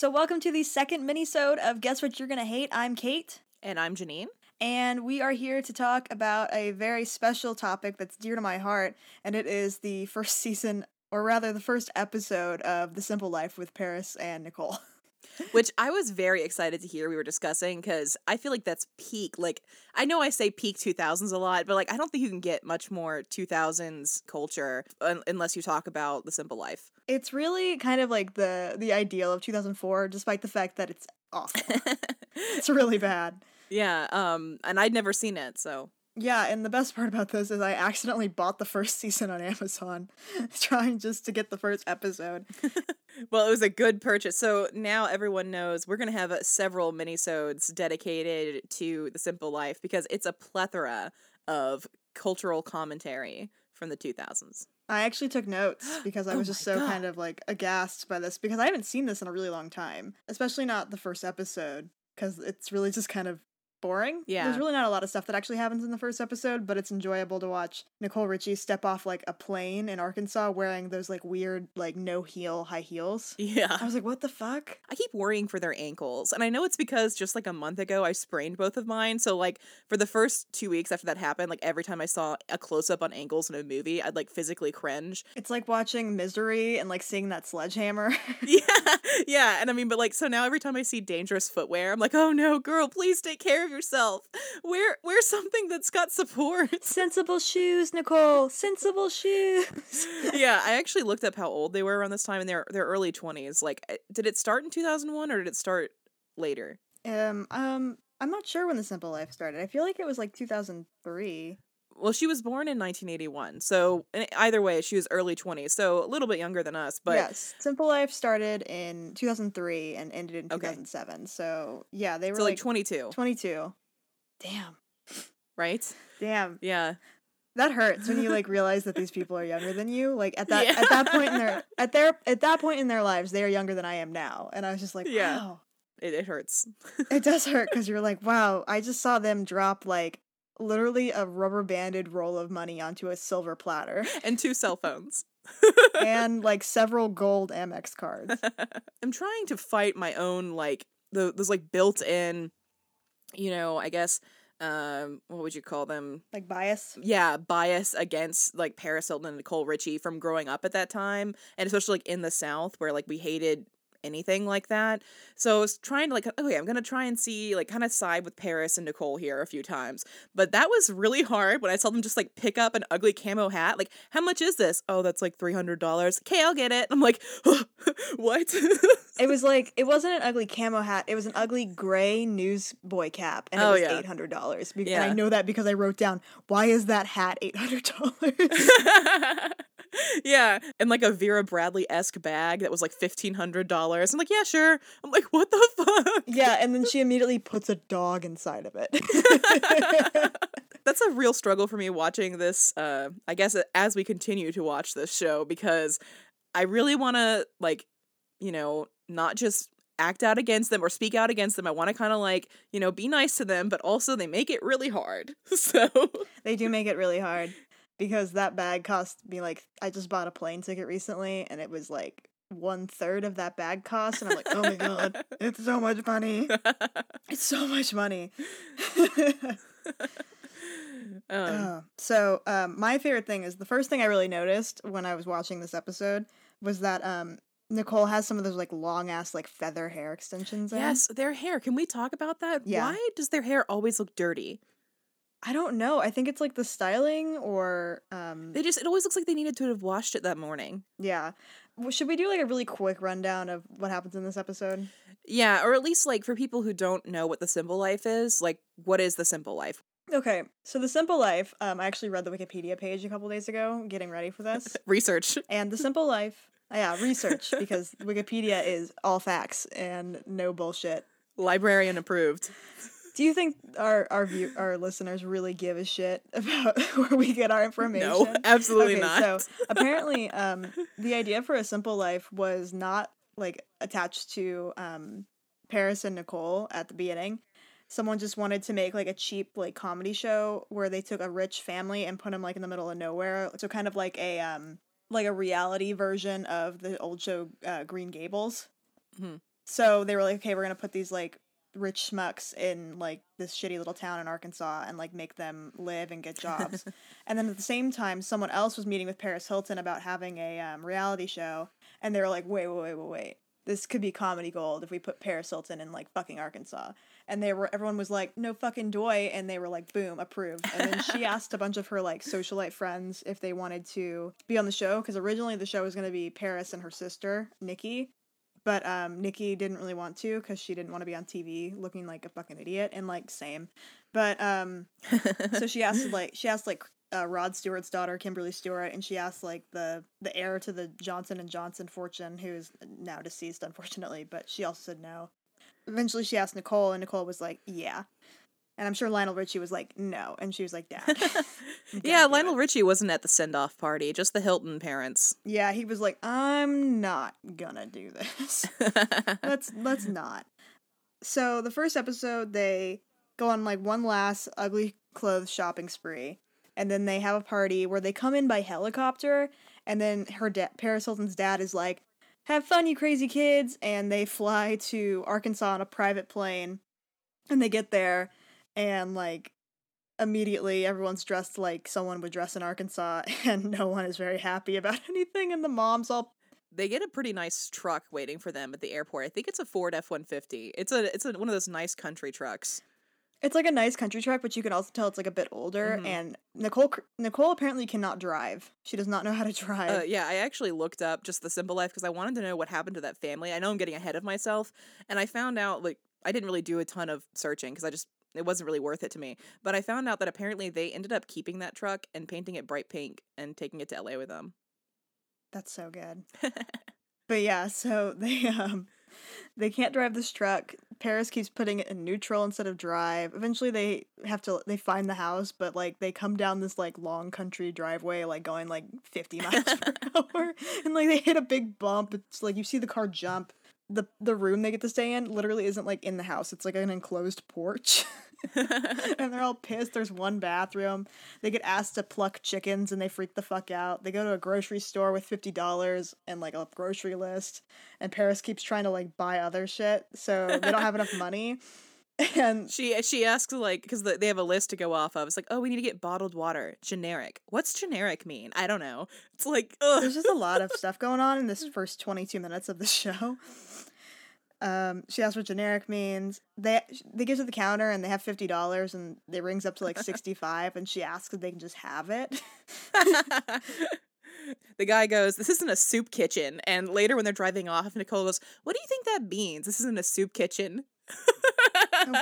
So welcome to the second minisode of Guess What You're Gonna Hate. I'm Kate, And I'm Janine. and we are here to talk about a very special topic that's dear to my heart, and it is the first season, or rather the first episode of The Simple Life with Paris and Nicole. Which I was very excited to hear we were discussing because I feel like that's peak. Like, I know I say peak 2000s a lot, but like, I don't think you can get much more 2000s culture un- unless you talk about The Simple Life. It's really kind of like the the ideal of 2004, despite the fact that it's awful. it's really bad. yeah, um, and I'd never seen it, so. Yeah, and the best part about this is I accidentally bought the first season on Amazon, trying just to get the first episode. Well, it was a good purchase. So now everyone knows we're going to have several minisodes dedicated to The Simple Life because it's a plethora of cultural commentary from the 2000s. I actually took notes because I Oh was just so God. kind of like aghast by this because I haven't seen this in a really long time, especially not the first episode because it's really just kind of boring. Yeah. There's really not a lot of stuff that actually happens in the first episode, but it's enjoyable to watch Nicole Richie step off like a plane in Arkansas wearing those like weird like no heel high heels. Yeah. I was like, what the fuck? I keep worrying for their ankles. And I know it's because just like a month ago, I sprained both of mine. So, like, for the first two weeks after that happened, like, every time I saw a close up on ankles in a movie, I'd like physically cringe. It's like watching Misery and like seeing that sledgehammer. yeah. Yeah. And I mean, but like, so now every time I see dangerous footwear, I'm like, oh no, girl, please take care of yourself. Wear, wear something that's got support. Sensible shoes, Nicole. Sensible shoes. yeah. I actually looked up how old they were around this time in their, their early 20s. Like, eh, did it start in 2001 or did it start later? Um, um, I'm not sure when the Simple Life started. I feel like it was like 2003. Well, she was born in 1981. So eh, either way, she was early 20s. So a little bit younger than us, but yes, Simple Life started in 2003 and ended in Okay. 2007. So yeah, they were so like like 22, 22. Damn, right? damn, Yeah. that hurts when you like realize that these people are younger than you. Like at that Yeah. at that point in their at their at that point in their lives, they are younger than I am now, and I was just like, Yeah. wow, It, it hurts. it does hurt because you're like, wow, I just saw them drop like literally a rubber banded roll of money onto a silver platter and two cell phones. and like several gold Amex cards. I'm trying to fight my own like the those like built-in, you know, I guess um what would you call them? Like bias. Yeah, bias against like Paris Hilton and Nicole Richie from growing up at that time, and especially like in the South where like we hated anything like that. So I was trying to like, okay, I'm gonna try and see like kind of side with Paris and Nicole here a few times, but that was really hard when I saw them just like pick up an ugly camo hat. Like, how much is this? Oh, that's like three hundred dollars. Okay, I'll get it. I'm like, what? It was like it wasn't an ugly camo hat. It was an ugly gray newsboy cap, and it Oh, was yeah. eight hundred dollars. And Yeah. I know that because I wrote down why is that hat eight hundred dollars. yeah, and like a Vera Bradley esque bag that was like fifteen hundred dollars. I'm like, yeah, sure. I'm like, what the fuck? yeah, and then she immediately puts a dog inside of it. That's a real struggle for me watching this. Uh, I guess as we continue to watch this show because I really want to like, you know, not just act out against them or speak out against them. I want to kind of like, you know, be nice to them, but also they make it really hard. So they do make it really hard because that bag cost me like I just bought a plane ticket recently, and it was like one third of that bag cost, and I'm like, oh my god, it's so much money. It's so much money. um, Uh, so um, my favorite thing is the first thing I really noticed when I was watching this episode was that um, Nicole has some of those like long ass like feather hair extensions. in. yes, their hair. Can we talk about that? Yeah. Why does their hair always look dirty? I don't know. I think it's like the styling or um, They just it always looks like they needed to have washed it that morning. yeah. W- Should we do like a really quick rundown of what happens in this episode? Yeah, or at least like for people who don't know what the simple life is, like what is the simple life? Okay, so the simple life. Um, I actually read the Wikipedia page a couple days ago, getting ready for this, Research. and the simple life. uh, Yeah, research because Wikipedia is all facts and no bullshit. Librarian approved. Do you think our our view, our listeners really give a shit about where we get our information? No, absolutely okay, not. So apparently, um, the idea for a simple life was not like attached to um, Paris and Nicole at the beginning. Someone just wanted to make like a cheap like comedy show where they took a rich family and put them like in the middle of nowhere. So kind of like a um like a reality version of the old show uh, Green Gables. Mhm. So they were like, okay, we're gonna put these like rich schmucks in like this shitty little town in Arkansas and like make them live and get jobs. and then at the same time, someone else was meeting with Paris Hilton about having a um, reality show, and they were like, wait, wait, wait, wait, wait. This could be comedy gold if we put Paris Hilton in like fucking Arkansas. And they were everyone was like, no fucking doy, and they were like, boom, approved. And then she asked a bunch of her like socialite friends if they wanted to be on the show because originally the show was gonna be Paris and her sister Nikki, but um Nikki didn't really want to because she didn't want to be on TV looking like a fucking idiot and like same. But um so she asked like she asked like uh, Rod Stewart's daughter Kimberly Stewart and she asked like the the heir to the Johnson and Johnson fortune who is now deceased unfortunately, but she also said no. Eventually she asked Nicole and Nicole was like, "Yeah." And I'm sure Lionel Richie was like, "No." And she was like, "Dad." Yeah, Lionel it." Richie wasn't at the send off party, just the Hilton parents. Yeah, he was like, "I'm not gonna do this." let's let's not. So the first episode, they go on like one last ugly clothes shopping spree, and then they have a party where they come in by helicopter, and then her dad, Paris Hilton's dad, is like, "Have fun, you crazy kids!" And they fly to Arkansas on a private plane, and they get there, and like immediately everyone's dressed like someone would dress in Arkansas, and no one is very happy about anything, and the mom's all they get a pretty nice truck waiting for them at the airport. I think it's a Ford F one fifty. It's a it's a, one of those nice country trucks. It's like a nice country truck, but you can also tell it's like a bit older. Mhm. And Nicole Nicole apparently cannot drive. She does not know how to drive. Uh, yeah, I actually looked up just the simple life because I wanted to know what happened to that family. I know I'm getting ahead of myself, and I found out like I didn't really do a ton of searching because I just it wasn't really worth it to me. But I found out that apparently they ended up keeping that truck and painting it bright pink and taking it to LA with them. That's so good. but yeah, so they um they can't drive this truck. Paris keeps putting it in neutral instead of drive. Eventually they have to they find the house, but like they come down this like long country driveway like going like 50 miles per hour and like they hit a big bump. It's like you see the car jump. The the room they get to stay in literally isn't like in the house. It's like an enclosed porch. and they're all pissed. There's one bathroom. They get asked to pluck chickens and they freak the fuck out. They go to a grocery store with fifty dollars and like a grocery list, and Paris keeps trying to like buy other shit, so they don't have enough money. And She she asks like because they have a list to go off of. It's like, oh, we need to get bottled water. Generic. What's generic mean? I don't know. It's like, ugh. there's just a lot of stuff going on in this first 22 minutes of the show. Um, she asks what generic means. They they get to the counter and they have fifty dollars and it rings up to like sixty five and she asks if they can just have it. the guy goes, "This isn't a soup kitchen." And later, when they're driving off, Nicole goes, "What do you think that means? This isn't a soup kitchen."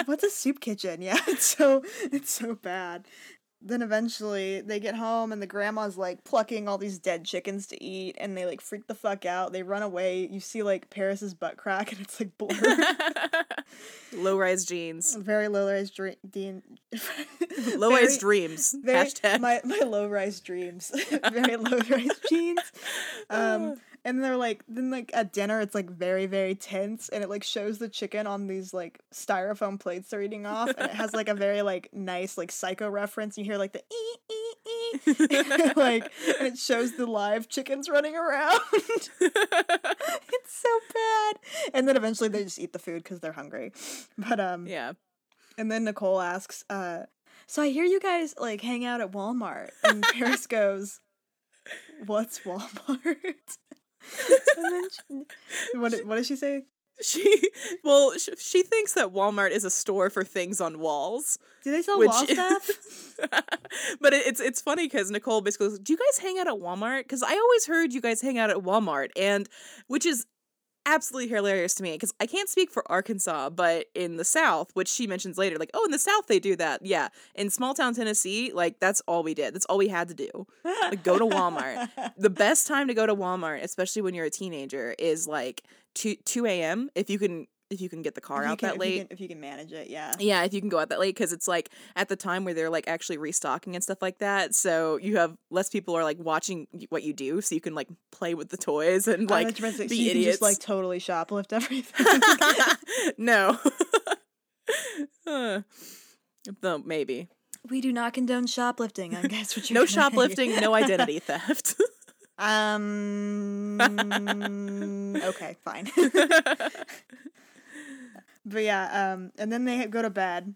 What's a soup kitchen? Yeah, it's so it's so bad. Then eventually they get home and the grandma's like plucking all these dead chickens to eat and they like freak the fuck out. They run away. You see like Paris's butt crack and it's like blurred. Low rise jeans. very low rise dream. Dean. Low rise dreams. Very, Hashtag. my my low rise dreams. very low rise jeans. Um, and they're like then like at dinner it's like very very tense and it like shows the chicken on these like styrofoam plates they're eating off and it has like a very like nice like psycho reference. You hear like the ee ee ee like and it shows the live chickens running around. it's so bad. And then eventually they just eat the food because they're hungry. But um yeah. and then Nicole asks, uh, so I hear you guys like hang out at Walmart. And Paris goes, What's Walmart? And then she, what, what does she say? She well, sh- she thinks that Walmart is a store for things on walls. Do they sell Which wall stuff? but it, it's it's funny because Nicole basically goes, "Do you guys hang out at Walmart?" Because I always heard you guys hang out at Walmart, and which is absolutely hilarious to me because I can't speak for Arkansas, but in the South, which she mentions later, like, oh, in the South they do that. Yeah, in small town Tennessee, like that's all we did. That's all we had to do. Like, go to Walmart. the best time to go to Walmart, especially when you're a teenager, is like two two a.m. if you can if you can get the car out can- that if late. You can, if you can manage it, yeah. Yeah, if you can go out that late, because it's like at the time where they're like actually restocking and stuff like that. So you have less people are like watching what you do, so you can like play with the toys and like was about to say, so be you can idiots. just like totally shoplift everything. no. Though maybe we do not condone shoplifting. I guess what you're no shoplifting, no identity theft. Um. okay, fine. But yeah, um, and then they go to bed,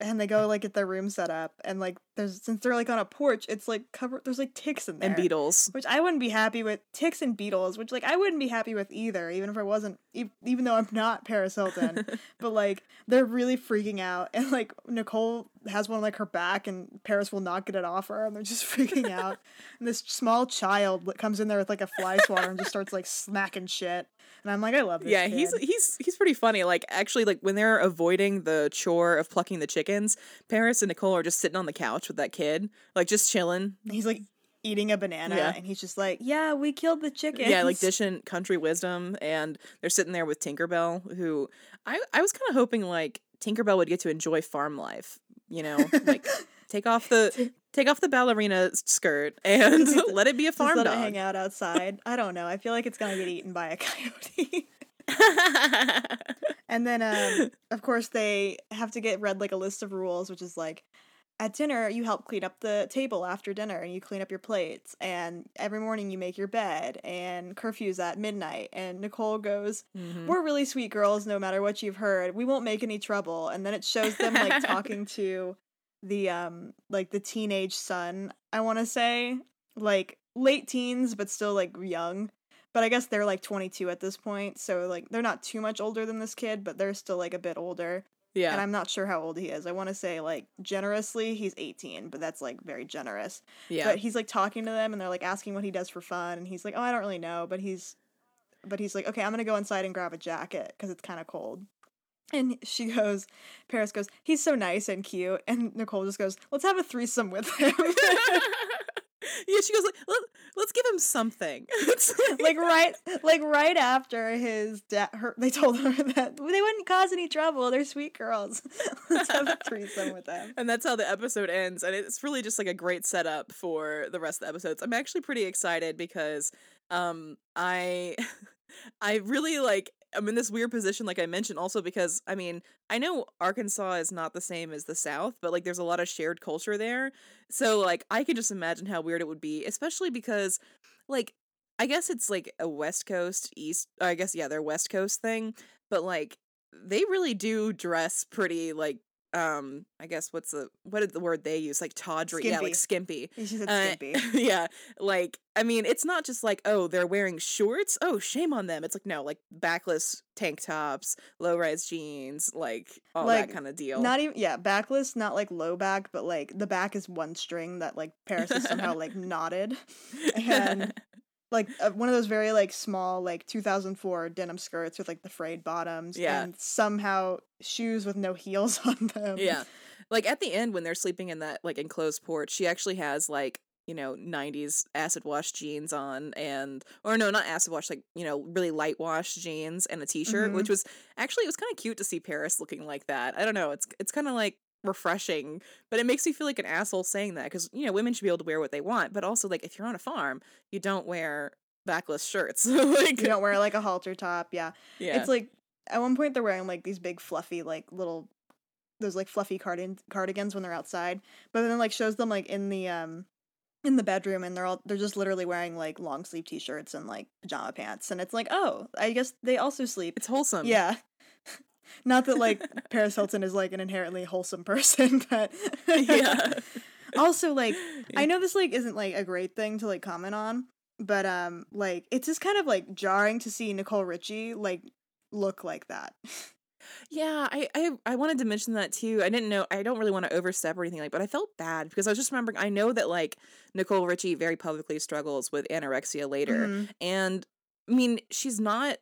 and they go like get their room set up, and like there's since they're like on a porch, it's like covered. There's like ticks in there And beetles. which I wouldn't be happy with. Ticks and beetles, which like I wouldn't be happy with either, even if I wasn't, e- even though I'm not Paris Hilton. but like they're really freaking out, and like Nicole has one on like her back, and Paris will not get it off her, and they're just freaking out. And this small child comes in there with like a fly swatter and just starts like smacking shit, and I'm like, I love this. yeah, he's he's he's pretty funny. Like actually, like when they're avoiding the chore of plucking the chickens, Paris and Nicole are just sitting on the couch with that kid, like just chilling. he's like eating a banana, Yeah. and he's just like, yeah, we killed the chicken. Yeah, like dishing country wisdom, and they're sitting there with Tinkerbell, who I I was kind of hoping like Tinkerbell would get to enjoy farm life. You know, like take off the take off the ballerina skirt and let it be a farm let dog. it hang out outside. I don't know. I feel like it's gonna get eaten by a coyote. And then, um, of course, they have to get read like a list of rules, which is like, at dinner, you help clean up the table after dinner and you clean up your plates. And every morning, you make your bed. And curfew's at midnight. And Nicole goes, Mhm. We're really sweet girls, no matter what you've heard. We won't make any trouble. And then it shows them like talking to the, um, like the teenage son, I want to say, like late teens, but still like young but I guess they're like 22 at this point, so like they're not too much older than this kid, but they're still like a bit older. Yeah, And I'm not sure how old he is. I want to say like generously he's 18, but that's like very generous. yeah. But he's like talking to them and they're like asking what he does for fun and he's like, "Oh, I don't really know," but he's but he's like, "Okay, I'm going to go inside and grab a jacket cuz it's kind of cold." And she goes, Paris goes, "He's so nice and cute." And Nicole just goes, "Let's have a threesome with him." yeah, she goes like, Let, let's give him something. It's like right like right after his dad her they told her that they wouldn't cause any trouble. They're sweet girls. Let's have a threesome with them. And that's how the episode ends and it's really just like a great setup for the rest of the episodes. I'm actually pretty excited because um i i really like i'm in this weird position like i mentioned also because i mean i know arkansas is not the same as the south but like there's a lot of shared culture there. So like i can just imagine how weird it would be especially because like i guess it's like a west coast east i guess yeah they're west coast thing but like they really do dress pretty like um i guess what's the what is the word they use? Like tawdry yeah like skimpy. she said Uh, skimpy. yeah like i mean it's not just like oh they're wearing shorts? Oh shame on them. It's like no like backless tank tops low rise jeans like all Like, that kind of deal. not even yeah backless not like low back but like the back is one string that like paris is somehow like knotted. And like uh, one of those very like small like 2004 denim skirts with like the frayed bottoms Yeah. and somehow shoes with no heels on them yeah like at the end when they're sleeping in that like enclosed porch she actually has like you know 90s acid wash jeans on and or no not acid wash like you know really light wash jeans and a t-shirt Mhm. which was actually it was kind of cute to see paris looking like that i don't know it's it's kind of like refreshing but it makes me feel like an asshole saying that because you know women should be able to wear what they want but also like if you're on a farm you don't wear backless shirts. Like you don't wear like a halter top yeah. Yeah. It's like at one point they're wearing like these big fluffy like little those like fluffy cardi- cardigans when they're outside, but then like shows them like in the um in the bedroom and they're all they're just literally wearing like long sleeve t-shirts and like pajama pants and it's like oh I guess they also sleep it's wholesome. Yeah. Not that like Paris Hilton is like an inherently wholesome person, but yeah also like I know this like isn't like a great thing to like comment on, but um like it's just kind of like jarring to see Nicole Richie like look like that. Yeah, I, I I wanted to mention that too. I didn't know I don't really want to overstep or anything like, but I felt bad because I was just remembering. I know that like Nicole Richie very publicly struggles with anorexia later, Mhm. and I mean she's not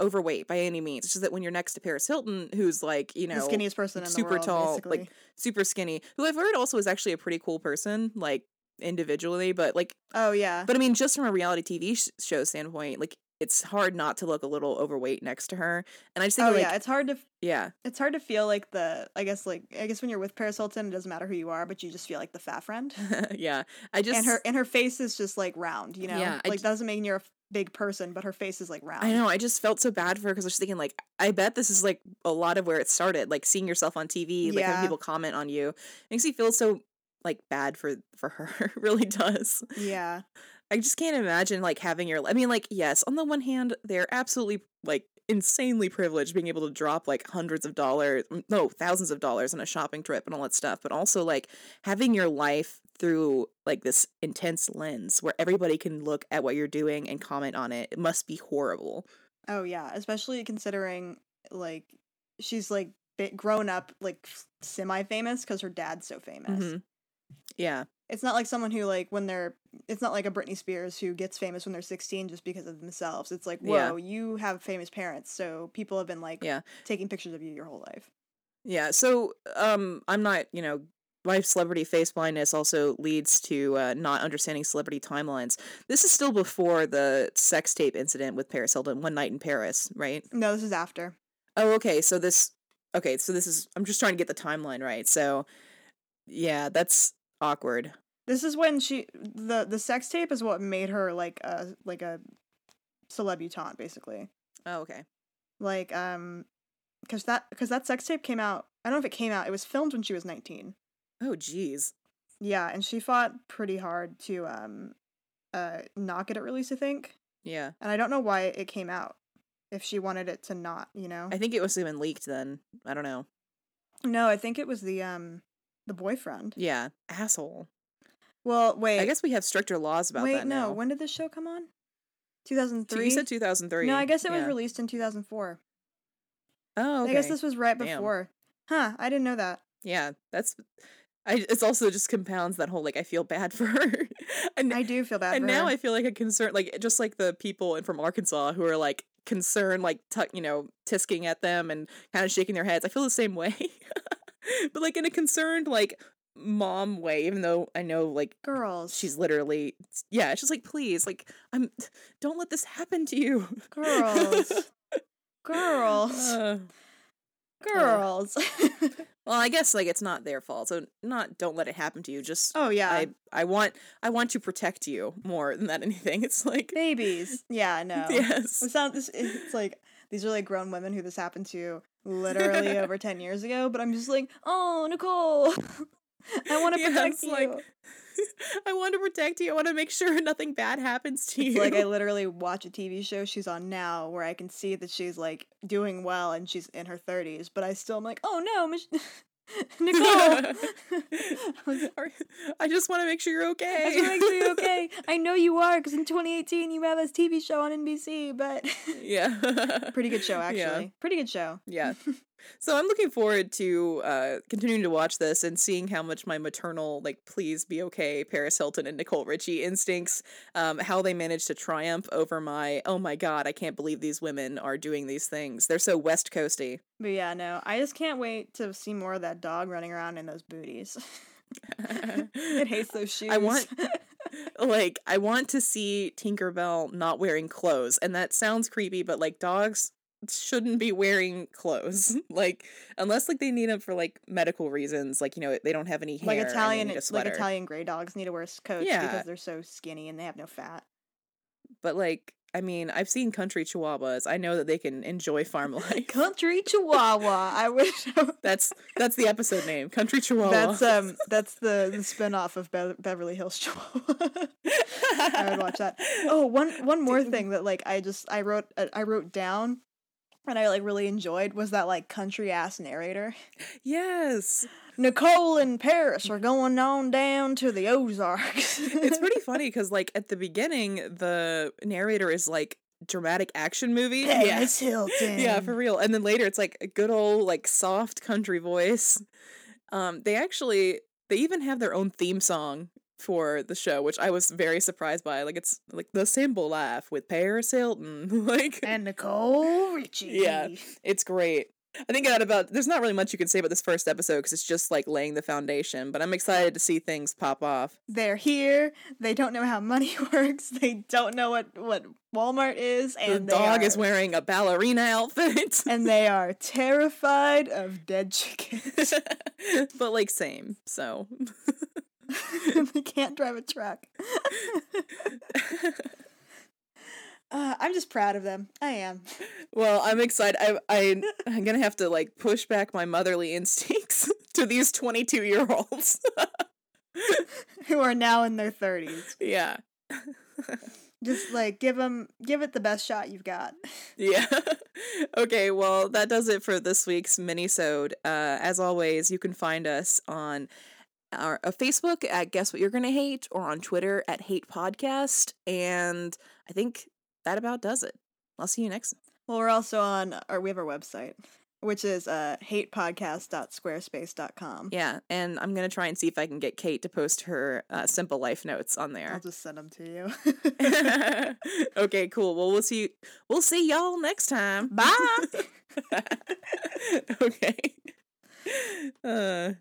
overweight by any means. It's just that when you're next to Paris Hilton, who's like you know the skinniest person in the super world, tall, basically. like super skinny, who I've heard also is actually a pretty cool person, like individually, but like oh yeah, but I mean, just from a reality TV sh- show standpoint, like it's hard not to look a little overweight next to her. And I just think, oh like, yeah, it's hard to f- yeah, it's hard to feel like the I guess like I guess when you're with Paris Hilton, it doesn't matter who you are, but you just feel like the fat friend. yeah. I just and her and her face is just like round, you know, Yeah, like doesn't mean you're a big person, but her face is like round. I know. I just felt so bad for her because I was thinking, like, I bet this is like a lot of where it started. Like seeing yourself on TV, like having people comment on you, makes you feel so like bad for for her. It really does. Yeah, I just can't imagine like having your. I mean, like, yes, on the one hand, they're absolutely like insanely privileged being able to drop like hundreds of dollars, no, thousands of dollars on a shopping trip and all that stuff, but also like having your life through like this intense lens where everybody can look at what you're doing and comment on it. It must be horrible. Oh yeah, especially considering like she's like bit grown up like semi famous because her dad's so famous. Mhm. Yeah. It's not like someone who like when they're it's not like a Britney Spears who gets famous when they're 16 just because of themselves. It's like, Yeah. whoa, you have famous parents, so people have been like Yeah. taking pictures of you your whole life. Yeah, so um I'm not, you know, my celebrity face blindness also leads to uh, not understanding celebrity timelines. This is still before the sex tape incident with Paris Hilton, One Night in Paris, right? No, this is after. Oh, okay. So this okay, so this is I'm just trying to get the timeline right. So yeah, that's awkward. This is when she the the sex tape is what made her like a like a celebutante basically. Oh, okay. Like um cuz that cuz that sex tape came out. I don't know if it came out. It was filmed when she was 19. Oh, geez. Yeah, and she fought pretty hard to um uh not get it released, I think. Yeah. And I don't know why it came out. If she wanted it to not, you know. I think it was even leaked then. I don't know. no, I think it was the um the boyfriend. Yeah. Asshole. Well, wait. I guess we have stricter laws about wait, that no. now. When did this show come on? Two- 2003. You said 2003. No, I guess it was Yeah. released in 2004. Oh, okay. I guess this was right Damn. before. Huh, I didn't know that. Yeah, that's. I. It's also just compounds that whole like I feel bad for her, and I do feel bad and now her. I feel like a concern, like just like the people in from Arkansas who are like concerned, like tuck, you know, tisking at them and kind of shaking their heads. I feel the same way, but like in a concerned like mom way. Even though I know like Girls. she's literally, yeah, she's like please, like I'm, don't let this happen to you, Girls. Girls. Uh, Girls. well, I guess like it's not their fault, so not don't let it happen to you. Just oh yeah. I I want I want to protect you more than that anything. It's like Babies. Yeah, no. yes. It sounds this it's like these are like grown women who this happened to literally over 10 years ago, but I'm just like, "Oh, Nicole. I want to Yeah, protect it's you." like, I want to protect you. I want to make sure nothing bad happens to It's you. like I literally watch a TV show she's on now where I can see that she's like doing well and she's in her 30s, but I still am like, "Oh no, Mich- Nicole." I just want to make sure you're okay. I just want to make sure you're okay. I know you are because in 2018 you have this TV show on NBC, but yeah. pretty good show Yeah. actually. Pretty good show. Yeah. So I'm looking forward to uh continuing to watch this and seeing how much my maternal like please be okay Paris Hilton and Nicole Richie instincts um how they manage to triumph over my oh my god I can't believe these women are doing these things. They're so west coasty. But yeah, no, I just can't wait to see more of that dog running around in those booties. it hates those shoes. I want like I want to see Tinkerbell not wearing clothes and that sounds creepy but like dogs shouldn't be wearing clothes like unless like they need them for like medical reasons like you know they don't have any hair like Italian, like. Italian gray dogs need to wear coats Yeah. because they're so skinny and they have no fat. but like I mean I've seen country chihuahuas I know that they can enjoy farm life Country Chihuahua. I wish. I that's that's the episode name country chihuahua That's um. That's the the spinoff of Be- Beverly Hills Chihuahua. I would watch that. Oh, one one more thing that like I just I wrote uh, I wrote down, and I like really enjoyed was that like country ass narrator. yes Nicole and Paris are going on down to the Ozarks. it's pretty funny because like at the beginning the narrator is like dramatic action movie Paris Hilton. yeah for real and then later it's like a good old like soft country voice um they actually they even have their own theme song for the show which i was very surprised by like it's like the simple life with paris hilton like and Nicole Richie. Yeah. it's great i think that about there's not really much you can say about this first episode because it's just like laying the foundation but i'm excited to see things pop off They're here. They don't know how money works. They don't know what what Walmart is, the and they dog is wearing a ballerina outfit and they are terrified of dead chickens. but like same so they can't drive a truck. Uh, I'm just proud of them. I am. Well, I'm excited. I, I I'm gonna have to like push back my motherly instincts to these 22 year olds. Who are now in their 30s. yeah. Just like give them, give it the best shot you've got. Yeah. okay, well, that does it for this week's mini-sode. Uh, as always, you can find us on our uh, Facebook at Guess What You're Gonna Hate or on Twitter at Hate Podcast. And I think that about does it. I'll see you next. Well, we're also on, or we have our website, which is uh, hatepodcast.squarespace.com. Yeah, and I'm gonna try and see if I can get Kate to post her uh, simple life notes on there. I'll just send them to you. okay, cool. Well, we'll see. We'll see y'all next time. Bye. okay. Uh.